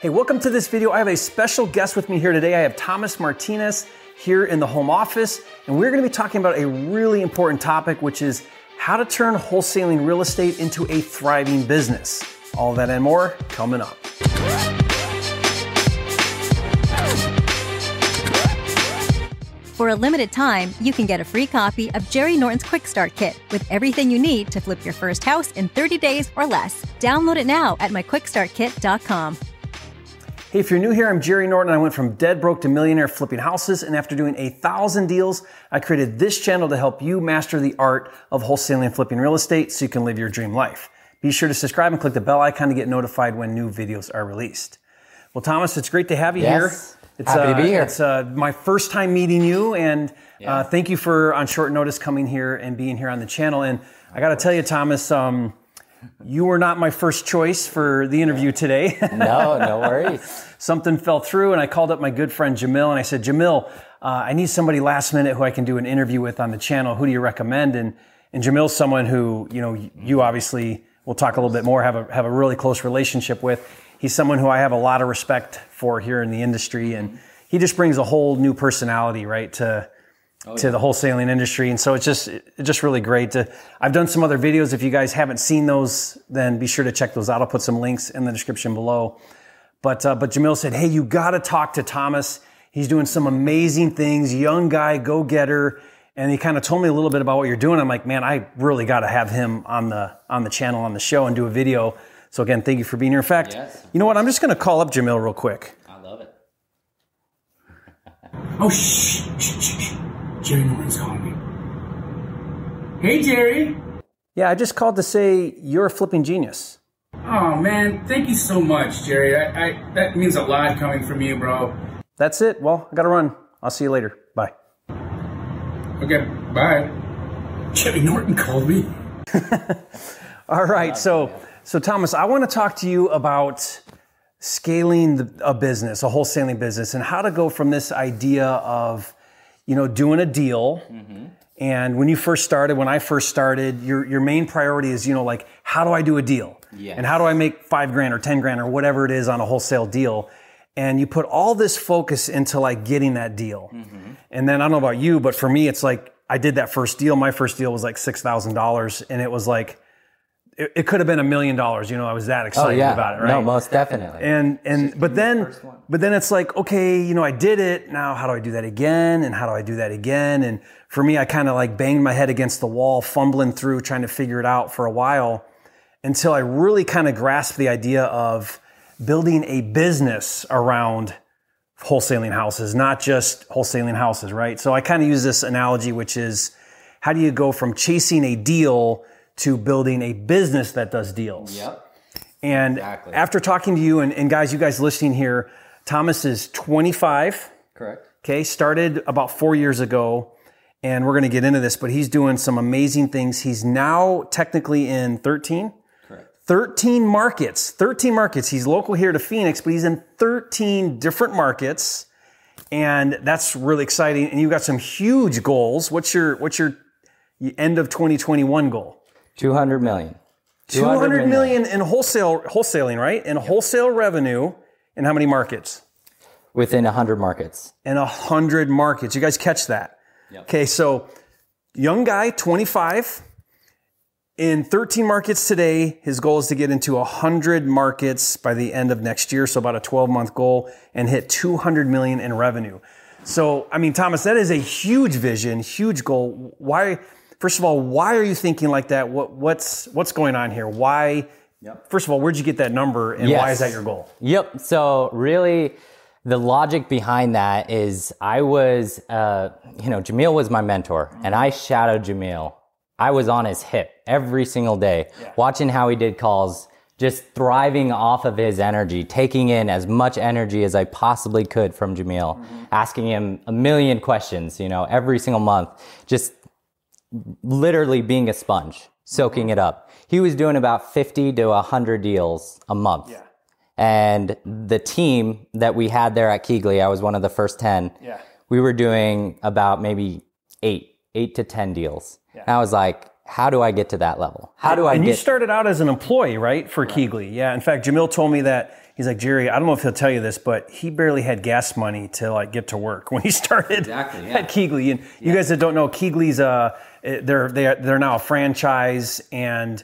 Hey, welcome to this video. I have a special guest with me here today. I have Thomas Martinez here in the home office, and we're going to be talking about a really important topic, which is how to turn wholesaling real estate into a thriving business. All that and more coming up. For a limited time, you can get a free copy of Jerry Norton's Quick Start Kit with everything you need to flip your first house in 30 days or less. Download it now at myquickstartkit.com. Hey, if you're new here, I'm Jerry Norton. I went from dead broke to millionaire flipping houses, and after doing a thousand deals, I created this channel to help you master the art of wholesaling and flipping real estate so you can live your dream life. Be sure to subscribe and click the bell icon to get notified when new videos are released. Well, Thomas, it's great to have you Yes. here. It's, Happy to uh, be here. It's uh, my first time meeting you, and Yeah. uh, thank you for on short notice coming here and being here on the channel. And I got to tell you, Thomas, um, you were not my first choice for the interview today. No, no worries. something fell through and I called up my good friend Jamil and I said, Jamil, uh, I need somebody last minute who I can do an interview with on the channel. Who do you recommend? And, and Jamil's someone who, you know, you obviously will talk a little bit more, have a, have a really close relationship with. He's someone who I have a lot of respect for here in the industry and he just brings a whole new personality, right, to, to the wholesaling industry. And so it's just, it's just really great to, I've done some other videos. If you guys haven't seen those, then be sure to check those out. I'll put some links in the description below. But uh, but Jamil said, "Hey, you got to talk to Thomas. He's doing some amazing things. Young guy, go getter." And he kind of told me a little bit about what you're doing. I'm like, man, I really got to have him on the on the channel on the show and do a video. So again, thank you for being here. In fact, Yes. you know what? I'm just going to call up Jamil real quick. I love it. Oh, shh, shh, shh, Norton's calling me. Hey, Jerry. Yeah, I just called to say you're a flipping genius. Oh, man, thank you so much, Jerry. I, I that means a lot coming from you, bro. That's it. Well, I got to run. I'll see you later. Bye. Okay, bye. Jerry Norton called me. All right. So, so Thomas, I want to talk to you about scaling the, a business, a wholesaling business, and how to go from this idea of, you know, doing a deal. Mm-hmm. And when you first started, when I first started, your your main priority is, you know, like how do I do a deal? Yes. And how do I make five grand or ten grand or whatever it is on a wholesale deal? And you put all this focus into like getting that deal. Mm-hmm. And then I don't know about you, but for me, it's like I did that first deal. My first deal was like six thousand dollars, and it was like it, it could have been a million dollars. You know, I was that Oh excited yeah. about it, right? No, most definitely. and and but then but then it's like okay you know i did it now how do i do that again and how do i do that again and for me i kind of like banged my head against the wall fumbling through trying to figure it out for a while until i really kind of grasped the idea of building a business around wholesaling houses not just wholesaling houses right so i kind of use this analogy which is how do you go from chasing a deal to building a business that does deals yep. and Exactly. after talking to you, and, and guys, you guys listening here, Thomas is 25. Correct. Okay, started about four years ago, and we're going to get into this, but he's doing some amazing things. He's now technically in 13. Correct. 13 markets, 13 markets. He's local here to Phoenix, but he's in 13 different markets. And that's really exciting. And you've got some huge goals. What's your, what's your end of 2021 goal? Two hundred million. 200 million in wholesale wholesaling, right? In wholesale revenue in how many markets? within hundred markets. In 100 markets. You guys catch that? Okay, so young guy, 25 in 13 markets today. His goal is to get into 100 markets by the end of next year, so about a 12 month goal and hit 200 million in revenue. So, I mean, Thomas, that is a huge vision, huge goal. Why First of all, why are you thinking like that? What, what's what's going on here? Why First of all, where'd you get that number and why is that your goal? Yep. So really, the logic behind that is I was, uh, you know, Jamil was my mentor, and I shadowed Jamil. I was on his hip every single day, watching how he did calls, just thriving off of his energy, taking in as much energy as I possibly could from Jamil, asking him a million questions, you know, every single month, just literally being a sponge, soaking it up. He was doing about 50 to 100 deals a month. And the team that we had there at KeyGlee, I was one of the first 10. Yeah. We were doing about maybe eight, eight to 10 deals. And I was like, how do I get to that level? How do I And get you started out as an employee, right, for KeyGlee? Yeah. In fact, Jamil told me that He's like, Jerry, I don't know if he'll tell you this, but he barely had gas money to like get to work when he started Exactly, yeah. at KeyGlee. And you guys that don't know, KeyGlee's uh Eh, they're they're they're now a franchise and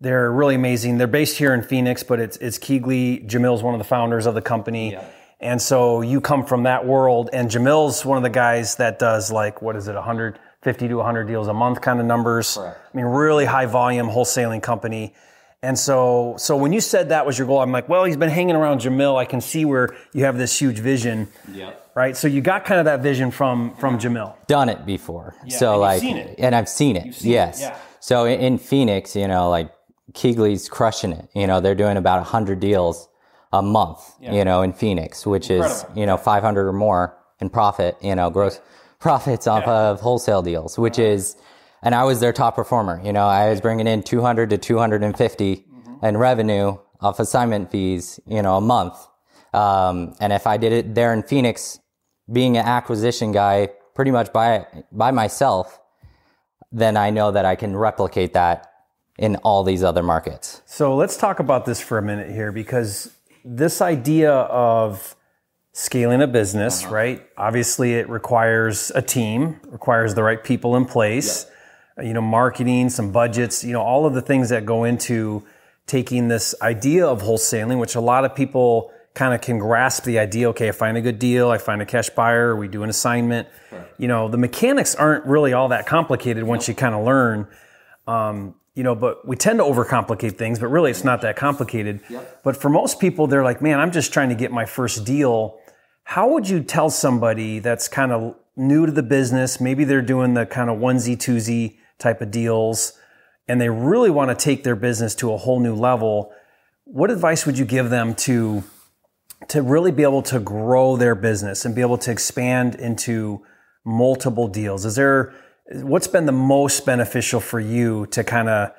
they're really amazing. They're based here in Phoenix, but it's it's KeyGlee. Jamil's one of the founders of the company. And so you come from that world, and Jamil's one of the guys that does like what is it, 150 to 100 deals a month kind of numbers. I mean, really high volume wholesaling company. And so, so when you said that was your goal, I'm like, well, he's been hanging around Jamil. I can see where you have this huge vision, Yep. Right? So you got kind of that vision from from Jamil. done it before. and so you've like, seen it. and I've seen it. seen it, yes. yeah. So in, in Phoenix, you know, like KeyGlee's crushing it. You know, they're doing about hundred deals a month. You know, in Phoenix, which is you know 500 or more in profit. You know, gross profits off of wholesale deals, which is, and I was their top performer. You know, I was bringing in 200 to 250 Mm-hmm. in revenue off assignment fees. You know, a month. Um, and if I did it there in Phoenix, being an acquisition guy pretty much by by myself, then I know that I can replicate that in all these other markets. So let's talk about this for a minute here because this idea of scaling a business, right? Obviously, it requires a team, requires the right people in place, you know, marketing, some budgets, you know, all of the things that go into taking this idea of wholesaling, which a lot of people kind of can grasp the idea. Okay, I find a good deal, I find a cash buyer, we do an assignment. You know, the mechanics aren't really all that complicated once you kind of learn um, you know, but we tend to overcomplicate things, but really it's not that complicated. But for most people, they're like, man, I'm just trying to get my first deal. How would you tell somebody that's kind of new to the business? Maybe they're doing the kind of onesie twosie type of deals and they really want to take their business to a whole new level. What advice would you give them to to really be able to grow their business and be able to expand into multiple deals? Is there what's been the most beneficial for you to kind of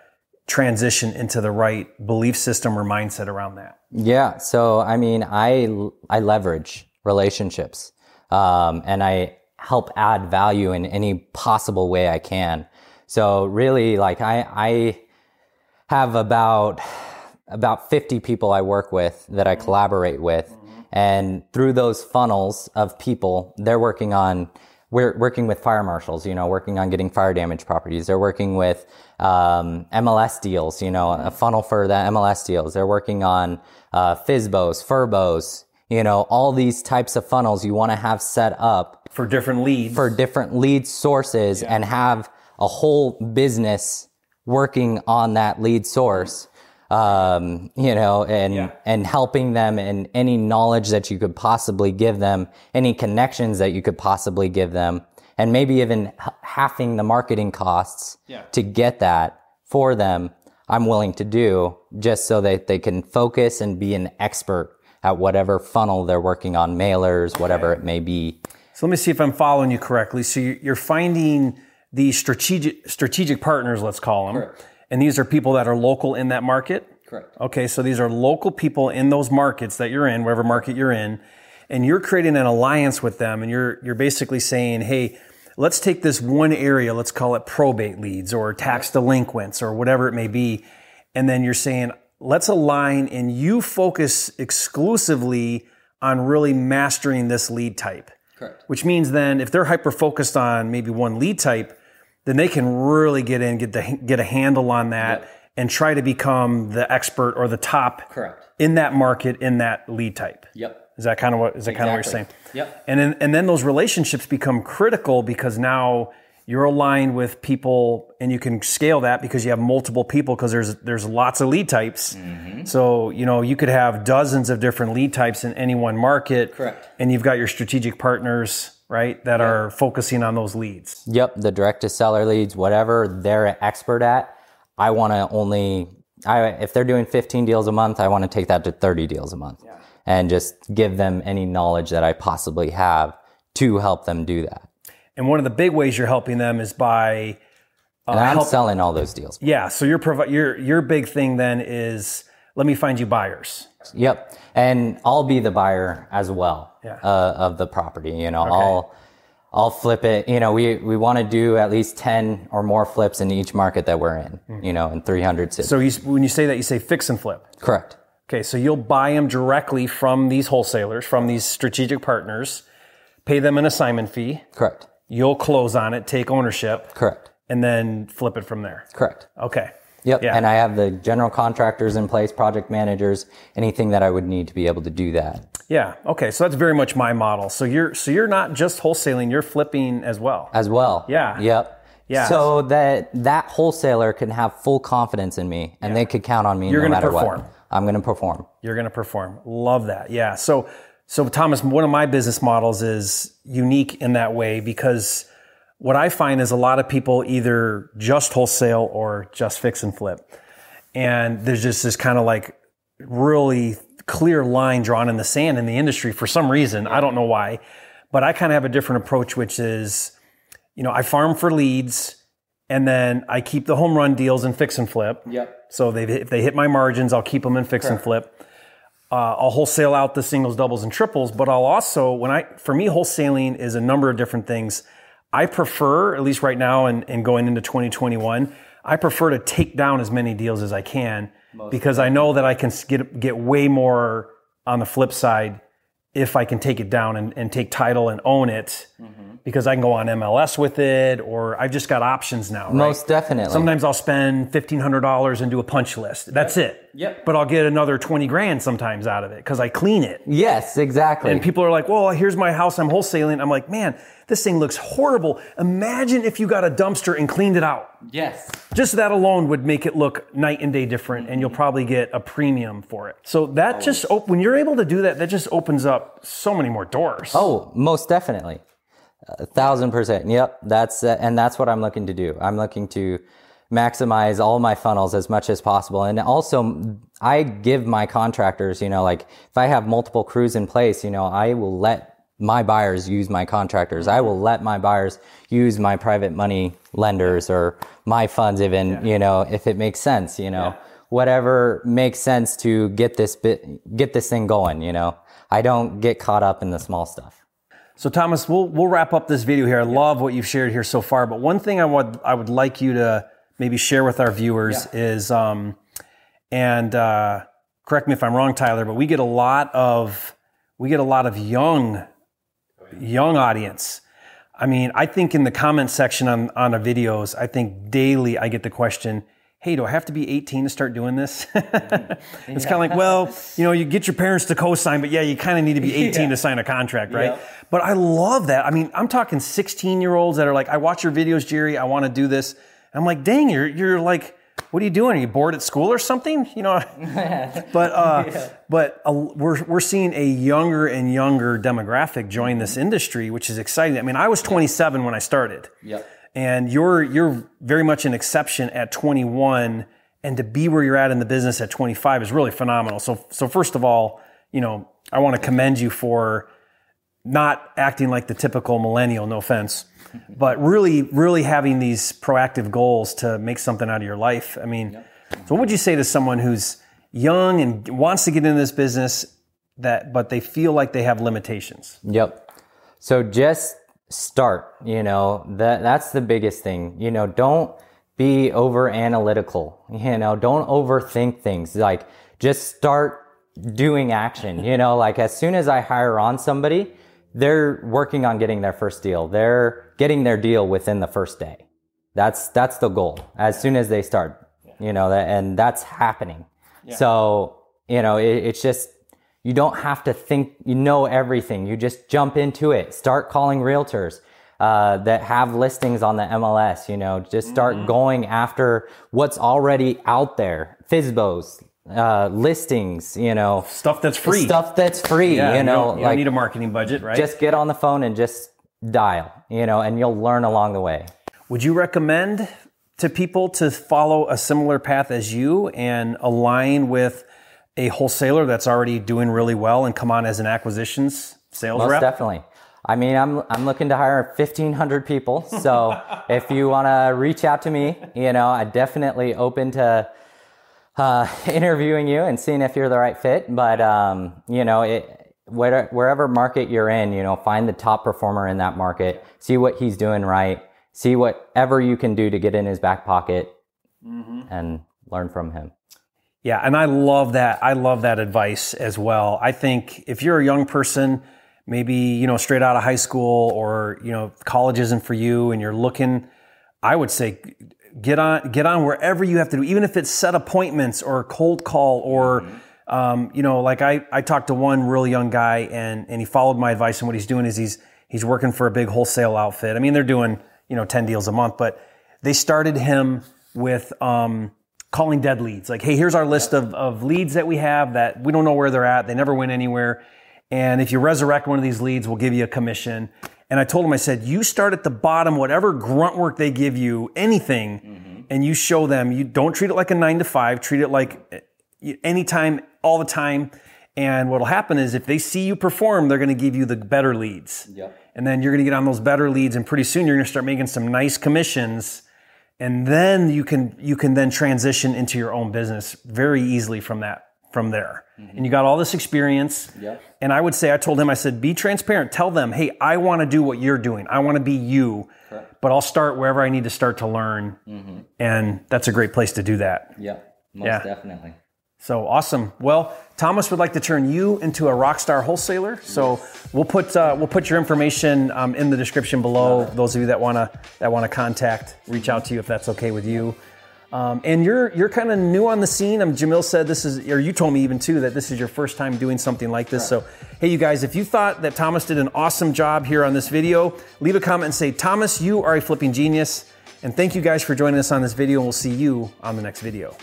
transition into the right belief system or mindset around that? Yeah. So I mean, I I leverage relationships, um, and I help add value in any possible way I can. So really, like I I have about about 50 people I work with that I collaborate with. And through those funnels of people, they're working on, we're working with fire marshals, you know, working on getting fire damage properties. They're working with um, MLS deals, you know, a funnel for the MLS deals. They're working on uh, FISBOs, FURBOs, you know, all these types of funnels you want to have set up For different leads. for different lead sources and have a whole business working on that lead source um, you know and Yeah. and helping them and any knowledge that you could possibly give them any connections that you could possibly give them and maybe even h- halving the marketing costs Yeah. to get that for them i'm willing to do just so that they can focus and be an expert at whatever funnel they're working on mailers whatever it may be So let me see if I'm following you correctly. So you- you're finding these strategic strategic partners, let's call them, and these are people that are local in that market. Correct. Okay, so these are local people in those markets that you're in, wherever market you're in, and you're creating an alliance with them, and you're you're basically saying, hey. Let's take this one area, let's call it probate leads or tax delinquents or whatever it may be. And then you're saying, let's align and you focus exclusively on really mastering this lead type. Correct. Which means then if they're hyper focused on maybe one lead type, then they can really get in, get the get a handle on that, and try to become the expert or the top Correct. in that market in that lead type. Yep. Is that kind of what is that kind of what you're saying? Exactly. Yep. And then and then those relationships become critical because now you're aligned with people and you can scale that because you have multiple people because there's there's lots of lead types. Mm-hmm. So, you know, you could have dozens of different lead types in any one market. Correct. And you've got your strategic partners, right, that are focusing on those leads. Yep, the direct to seller leads, whatever they're an expert at, I want to only I if they're doing 15 deals a month, I want to take that to 30 deals a month. And just give them any knowledge that I possibly have to help them do that. And one of the big ways you're helping them is by uh, And I'm help- selling all those deals. yeah, so your provi- your your big thing then is let me find you buyers. Yep. And I'll be the buyer as well Yeah. uh, of the property. You know, I'll I'll flip it. You know, we we want to do at least 10 or more flips in each market that we're in. You know, in 300 cities. So you, when you say that, you say fix and flip. Correct. Okay, so you'll buy them directly from these wholesalers, from these strategic partners, pay them an assignment fee. Correct. You'll close on it, take ownership, Correct. and then flip it from there. Correct. Okay. Yep. Yeah. And I have the general contractors in place, project managers, anything that I would need to be able to do that Yeah. Okay. So that's very much my model. So you're so you're not just wholesaling, you're flipping as well. as well. Yeah. Yep. Yeah. So that that wholesaler can have full confidence in me and they could count on me You're no gonna matter perform. what. I'm going to perform. You're going to perform. Love that. Yeah. So so Thomas, one of my business models is unique in that way because what I find is a lot of people either just wholesale or just fix and flip. And there's just this kind of like really clear line drawn in the sand in the industry for some reason. I don't know why. But I kind of have a different approach, which is, you know, I farm for leads and then I keep the home run deals and fix and flip. Yep. So they, if they hit my margins, I'll keep them in fix and flip. Uh, I'll wholesale out the singles, doubles, and triples, but I'll also, when I, for me, wholesaling is a number of different things. I prefer, at least right now and, and going into 2021, I prefer to take down as many deals as I can because I know that I can get, get way more on the flip side if I can take it down and, and take title and own it mm-hmm. Because I can go on MLS with it or I've just got options now. Right? Most definitely. Sometimes I'll spend fifteen hundred dollars and do a punch list. That's it. Yep. But I'll get another twenty grand sometimes out of it because I clean it. yes, exactly. And people are like, "Well, here's my house. I'm wholesaling." I'm like, "Man, this thing looks horrible. Imagine if you got a dumpster and cleaned it out. yes. Just that alone would make it look night and day different, and you'll mm-hmm. probably get a premium for it. So that just op- when you're able to do that, that just opens up so many more doors. Oh, most definitely. A thousand percent. Yep. That's, uh, and that's what I'm looking to do. I'm looking to maximize all my funnels as much as possible. And also I give my contractors, you know, like if I have multiple crews in place, you know, I will let my buyers use my contractors. I will let my buyers use my private money lenders or my funds even, you know, if it makes sense, you know, whatever makes sense to get this bit, get this thing going, you know. I don't get caught up in the small stuff. So Thomas, we'll we'll wrap up this video here. I love what you've shared here so far, but one thing I would I would like you to maybe share with our viewers is, um, and uh, correct me if I'm wrong, Tyler, but we get a lot of we get a lot of young young audience. I mean, I think in the comment section on on our videos, I think daily I get the question. Hey, do I have to be 18 to start doing this? it's kind of like, well, you know, you get your parents to co-sign, but yeah, you kind of need to be 18 to sign a contract, right? But I love that. I mean, I'm talking 16 year olds that are like, I watch your videos, Jerry. I want to do this. I'm like, dang, you're, you're like, what are you doing? Are you bored at school or something? You know, but, uh, but uh, we're, we're seeing a younger and younger demographic join this industry, which is exciting. I mean, I was 27 when I started Yep. And you're you're very much an exception at 21 and to be where you're at in the business at 25 is really phenomenal. So so first of all you know i want to commend you for not acting like the typical millennial no offense but really really having these proactive goals to make something out of your life. I mean so what would you say to someone who's young and wants to get into this business that but they feel like they have limitations? Yep. So just start, you know, that that's the biggest thing. You know, don't be over analytical. You know, don't overthink things. Like just start doing action. You know, like as soon as I hire on somebody, they're working on getting their first deal. They're getting their deal within the first day. That's that's the goal. As soon as they start, you know, that, and that's happening. So, you know, it, it's just you don't have to think you know everything. You just jump into it. Start calling realtors uh, that have listings on the MLS. You know, just start going after what's already out there. FISBOs, uh, listings. You know, stuff that's free stuff that's free. yeah, you know, don't, you don't like need a marketing budget right just get on the phone and just dial. You know, and you'll learn along the way. Would you recommend to people to follow a similar path as you and align with a wholesaler that's already doing really well and come on as an acquisitions sales Most rep? definitely. I mean, I'm I'm looking to hire 1,500 people. So if you want to reach out to me, you know, I'm definitely open to uh, interviewing you and seeing if you're the right fit. But um, you know, it, where, wherever market you're in, you know, find the top performer in that market, see what he's doing right, see whatever you can do to get in his back pocket, and learn from him. Yeah, and I love that. I love that advice as well. I think if you're a young person, maybe, you know, straight out of high school or, you know, college isn't for you and you're looking, I would say get on get on wherever you have to do, even if it's set appointments or cold call or um, you know, like I, I talked to one real young guy and and he followed my advice and what he's doing is he's he's working for a big wholesale outfit. I mean, they're doing, you know, 10 deals a month, but they started him with um, calling dead leads. Like, hey, here's our list of, of leads that we have that we don't know where they're at. They never went anywhere. And if you resurrect one of these leads, we'll give you a commission. And I told him, I said, you start at the bottom, whatever grunt work they give you, anything, and you show them, you don't treat it like a nine to five, treat it like eh, anytime, all the time. And what'll happen is if they see you perform, they're going to give you the better leads. Yep. And then you're going to get on those better leads, and pretty soon you're going to start making some nice commissions. And then you can you can then transition into your own business very easily from that from there. Mm-hmm. And you got all this experience. Yep. And I would say I told him I said be transparent. Tell them, "Hey, I want to do what you're doing. I want to be you." But I'll start wherever I need to start to learn. Mm-hmm. And that's a great place to do that. Yep. Most Yeah. definitely. So awesome. Well, Thomas would like to turn you into a rock star wholesaler. So we'll put uh, we'll put your information um, in the description below. Those of you that wanna that wanna contact, reach out to you if that's okay with you. Um, and you're you're kind of new on the scene. Um, Jamil said this is, or you told me even too that this is your first time doing something like this. So hey, you guys, if you thought that Thomas did an awesome job here on this video, leave a comment and say, Thomas, you are a flipping genius. And thank you guys for joining us on this video. And we'll see you on the next video.